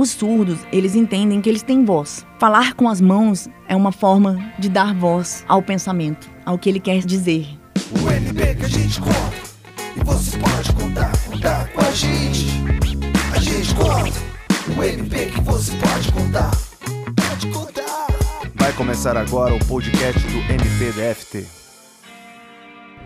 Os surdos, eles entendem que eles têm voz. Falar com as mãos é uma forma de dar voz ao pensamento, ao que ele quer dizer. O NB que a gente conta e você pode contar, contar com a gente. A gente conta. O NB que você pode contar, pode contar. Vai começar agora o podcast do MPDFT.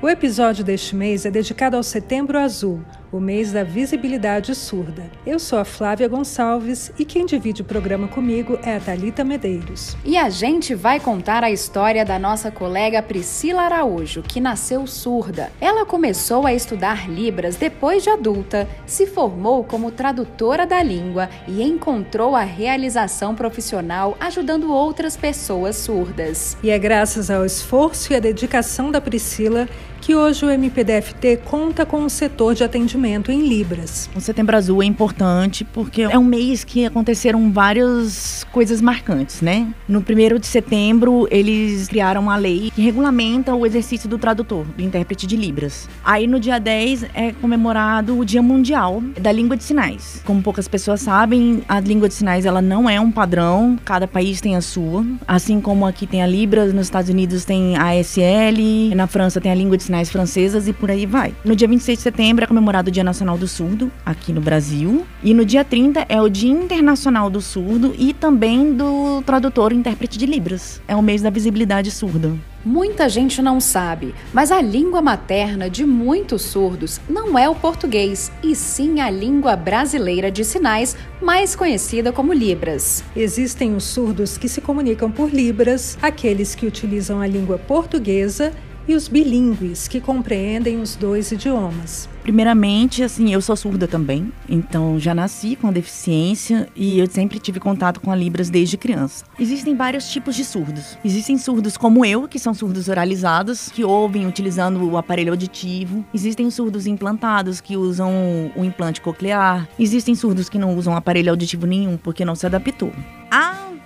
O episódio deste mês é dedicado ao Setembro Azul, o mês da visibilidade surda. Eu sou a Flávia Gonçalves e quem divide o programa comigo é a Talita Medeiros. E a gente vai contar a história da nossa colega Priscila Araújo, que nasceu surda. Ela começou a estudar Libras depois de adulta, se formou como tradutora da língua e encontrou a realização profissional ajudando outras pessoas surdas. E é graças ao esforço e à dedicação da Priscila que hoje o MPDFT conta com um setor de atendimento em Libras. O Setembro Azul é importante porque é um mês que aconteceram várias coisas marcantes, né? No primeiro de setembro, eles criaram uma lei que regulamenta o exercício do tradutor, do intérprete de Libras. Aí no dia 10 é comemorado o Dia Mundial da Língua de Sinais. Como poucas pessoas sabem, a língua de sinais ela não é um padrão, cada país tem a sua. Assim como aqui tem a Libras, nos Estados Unidos tem a ASL, na França tem a língua de sinais sinais francesas e por aí vai. No dia 26 de setembro é comemorado o Dia Nacional do Surdo, aqui no Brasil. E no dia 30 é o Dia Internacional do Surdo e também do tradutor e intérprete de Libras. É o mês da visibilidade surda. Muita gente não sabe, mas a língua materna de muitos surdos não é o português, e sim a língua brasileira de sinais, mais conhecida como Libras. Existem os surdos que se comunicam por Libras, aqueles que utilizam a língua portuguesa e os bilíngues, que compreendem os dois idiomas. Primeiramente, assim, eu sou surda também, então já nasci com a deficiência e eu sempre tive contato com a Libras desde criança. Existem vários tipos de surdos. Existem surdos como eu, que são surdos oralizados, que ouvem utilizando o aparelho auditivo. Existem surdos implantados, que usam o implante coclear. Existem surdos que não usam aparelho auditivo nenhum, porque não se adaptou.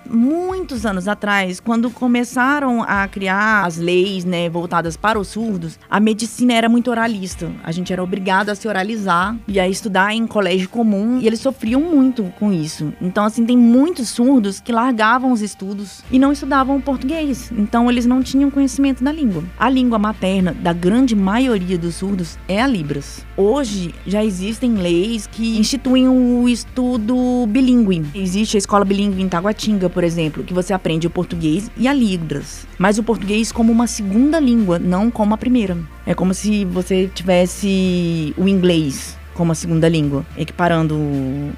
Muitos anos atrás, quando começaram a criar as leis, né, voltadas para os surdos, a medicina era muito oralista. A gente era obrigado a se oralizar e a estudar em colégio comum, e eles sofriam muito com isso. Então, assim, tem muitos surdos que largavam os estudos e não estudavam português. Então, eles não tinham conhecimento da língua. A língua materna da grande maioria dos surdos é a Libras. Hoje já existem leis que instituem o estudo bilíngue. Existe a escola bilíngue em Taguatinga, por exemplo, que você aprende o português e a Libras, mas o português como uma segunda língua, não como a primeira. É como se você tivesse o inglês como a segunda língua, equiparando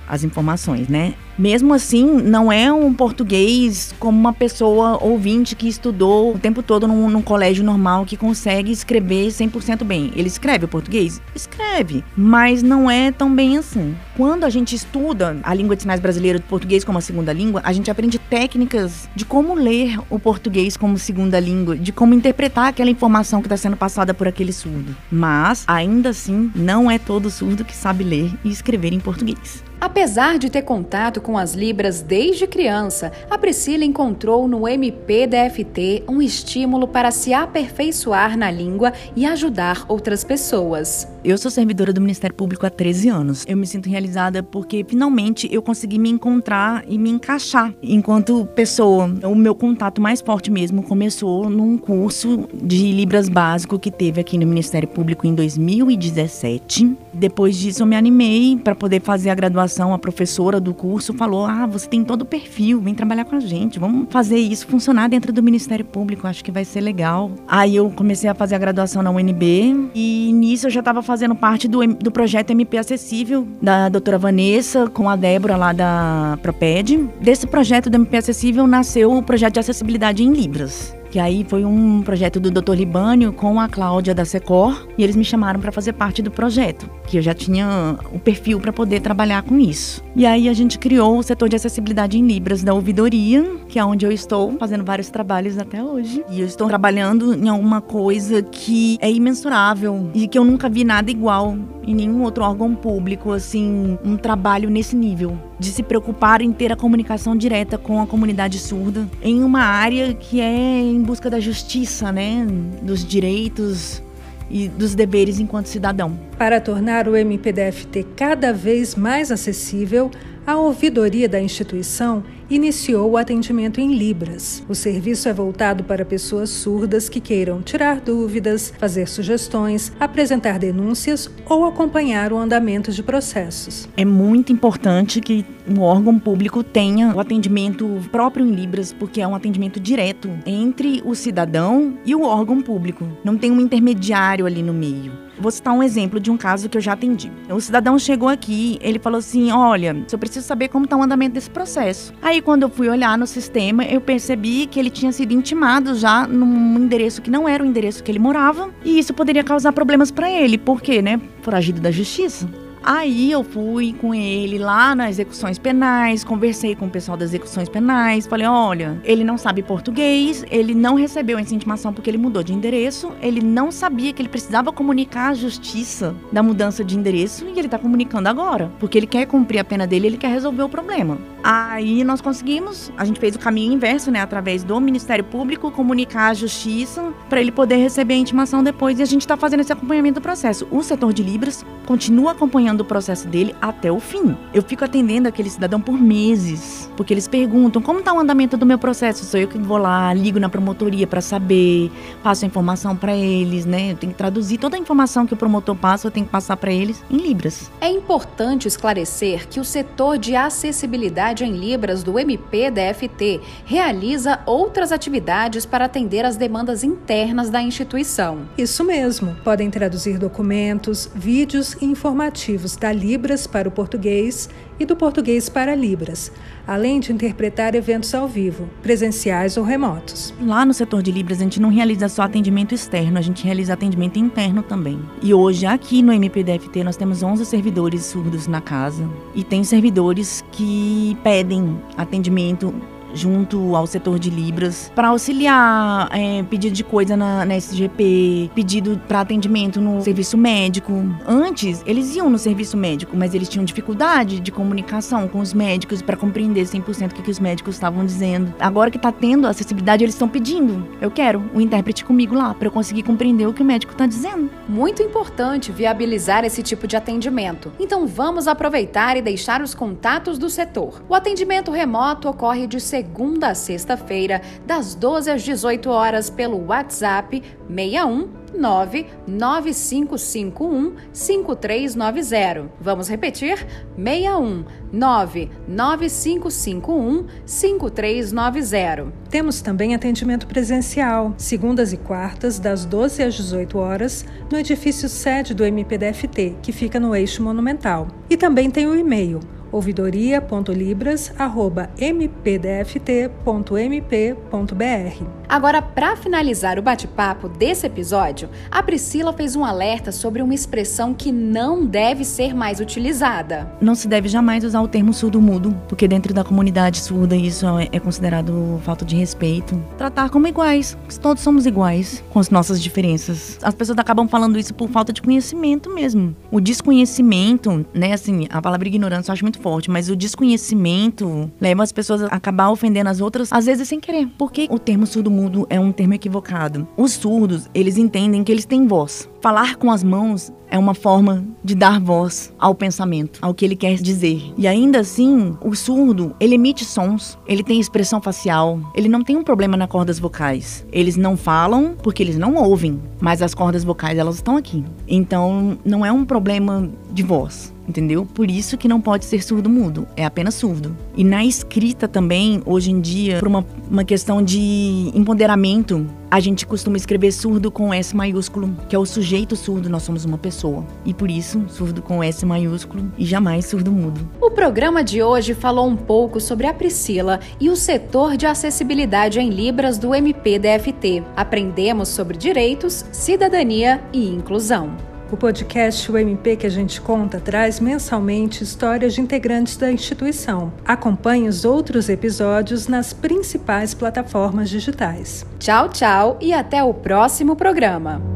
as informações, né? Mesmo assim, não é um português como uma pessoa ouvinte que estudou o tempo todo num, num colégio normal que consegue escrever 100% bem. Ele escreve o português? Escreve, mas não é tão bem assim. Quando a gente estuda a língua de sinais brasileira do português como a segunda língua, a gente aprende técnicas de como ler o português como segunda língua, de como interpretar aquela informação que está sendo passada por aquele surdo. Mas, ainda assim, não é todo surdo que sabe ler e escrever em português. Apesar de ter contato com as Libras desde criança, a Priscila encontrou no MPDFT um estímulo para se aperfeiçoar na língua e ajudar outras pessoas. Eu sou servidora do Ministério Público há 13 anos. Eu me sinto realizada porque finalmente eu consegui me encontrar e me encaixar enquanto pessoa. O meu contato mais forte mesmo começou num curso de Libras básico que teve aqui no Ministério Público em 2017. Depois disso eu me animei para poder fazer a graduação. A professora do curso falou: "Ah, você tem todo o perfil, vem trabalhar com a gente. Vamos fazer isso funcionar dentro do Ministério Público, acho que vai ser legal". Aí eu comecei a fazer a graduação na UNB e nisso eu já estava fazendo parte do, do projeto MP Acessível da doutora Vanessa com a Débora lá da Proped. Desse projeto do MP Acessível nasceu o projeto de acessibilidade em Libras que aí foi um projeto do Dr. Libânio com a Cláudia da Secor, e eles me chamaram para fazer parte do projeto, que eu já tinha o perfil para poder trabalhar com isso. E aí a gente criou o setor de acessibilidade em Libras da ouvidoria, que é onde eu estou fazendo vários trabalhos até hoje. E eu estou trabalhando em alguma coisa que é imensurável e que eu nunca vi nada igual em nenhum outro órgão público, assim, um trabalho nesse nível de se preocupar em ter a comunicação direta com a comunidade surda em uma área que é em busca da justiça, né, dos direitos e dos deveres enquanto cidadão. Para tornar o MPDFT cada vez mais acessível, a ouvidoria da instituição iniciou o atendimento em Libras. O serviço é voltado para pessoas surdas que queiram tirar dúvidas, fazer sugestões, apresentar denúncias ou acompanhar o andamento de processos. É muito importante que o órgão público tenha o atendimento próprio em Libras, porque é um atendimento direto entre o cidadão e o órgão público. Não tem um intermediário ali no meio. Vou citar um exemplo de um caso que eu já atendi. O cidadão chegou aqui, ele falou assim: Olha, eu preciso saber como está o andamento desse processo. Aí, quando eu fui olhar no sistema, eu percebi que ele tinha sido intimado já num endereço que não era o endereço que ele morava. E isso poderia causar problemas para ele. Por quê, né? Foragido da justiça. Aí eu fui com ele lá nas execuções penais, conversei com o pessoal das execuções penais, falei: olha, ele não sabe português, ele não recebeu essa intimação porque ele mudou de endereço, ele não sabia que ele precisava comunicar à justiça da mudança de endereço e ele está comunicando agora, porque ele quer cumprir a pena dele, ele quer resolver o problema. Aí nós conseguimos, a gente fez o caminho inverso, né, através do Ministério Público, comunicar à Justiça para ele poder receber a intimação depois e a gente está fazendo esse acompanhamento do processo. O setor de Libras continua acompanhando o processo dele até o fim. Eu fico atendendo aquele cidadão por meses, porque eles perguntam como está o andamento do meu processo. Sou eu que vou lá, ligo na promotoria para saber, passo a informação para eles, né? Eu tenho que traduzir toda a informação que o promotor passa, eu tenho que passar para eles em Libras. É importante esclarecer que o setor de acessibilidade Unidade em Libras do MP-DFT realiza outras atividades para atender às demandas internas da instituição. Isso mesmo. Podem traduzir documentos, vídeos e informativos da Libras para o português e do português para Libras, além de interpretar eventos ao vivo, presenciais ou remotos. Lá no setor de Libras, a gente não realiza só atendimento externo, a gente realiza atendimento interno também. E hoje, aqui no MPDFT, nós temos 11 servidores surdos na casa e tem servidores que pedem atendimento junto ao setor de Libras para auxiliar é, pedido de coisa na, na SGP, pedido para atendimento no serviço médico. Antes, eles iam no serviço médico, mas eles tinham dificuldade de comunicação com os médicos para compreender 100% o que, que os médicos estavam dizendo. Agora que está tendo acessibilidade, eles estão pedindo. Eu quero o intérprete comigo lá para eu conseguir compreender o que o médico está dizendo. Muito importante viabilizar esse tipo de atendimento. Então vamos aproveitar e deixar os contatos do setor. O atendimento remoto ocorre de segunda segunda a sexta-feira, das 12 às 18 horas, pelo WhatsApp 61 99551 5390. Vamos repetir? 61 99551 5390. Temos também atendimento presencial, segundas e quartas, das 12 às 18 horas, no edifício sede do MPDFT, que fica no eixo monumental. E também tem o e-mail ouvidoria.libras@mpdft.mp.br. Agora, para finalizar o bate-papo desse episódio, a Priscila fez um alerta sobre uma expressão que não deve ser mais utilizada. Não se deve jamais usar o termo surdo-mudo, porque dentro da comunidade surda isso é considerado falta de respeito. Tratar como iguais, todos somos iguais, com as nossas diferenças. As pessoas acabam falando isso por falta de conhecimento mesmo. O desconhecimento, né, assim, a palavra ignorância eu acho muito forte, mas o desconhecimento leva as pessoas a acabar ofendendo as outras, às vezes sem querer. Porque o termo surdo-mudo é um termo equivocado. Os surdos, eles entendem que eles têm voz. Falar com as mãos é uma forma de dar voz ao pensamento, ao que ele quer dizer. E ainda assim, o surdo, ele emite sons, ele tem expressão facial, ele não tem um problema nas cordas vocais. Eles não falam porque eles não ouvem, mas as cordas vocais elas estão aqui. Então, não é um problema de voz entendeu? Por isso que não pode ser surdo-mudo, é apenas surdo. E na escrita também, hoje em dia, por uma, uma questão de empoderamento, a gente costuma escrever surdo com S maiúsculo, que é o sujeito surdo, nós somos uma pessoa. E por isso, surdo com S maiúsculo e jamais surdo-mudo. O programa de hoje falou um pouco sobre a Priscila e o setor de acessibilidade em Libras do MPDFT. Aprendemos sobre direitos, cidadania e inclusão. O podcast O MP que a gente conta traz mensalmente histórias de integrantes da instituição. Acompanhe os outros episódios nas principais plataformas digitais. Tchau, tchau e até o próximo programa.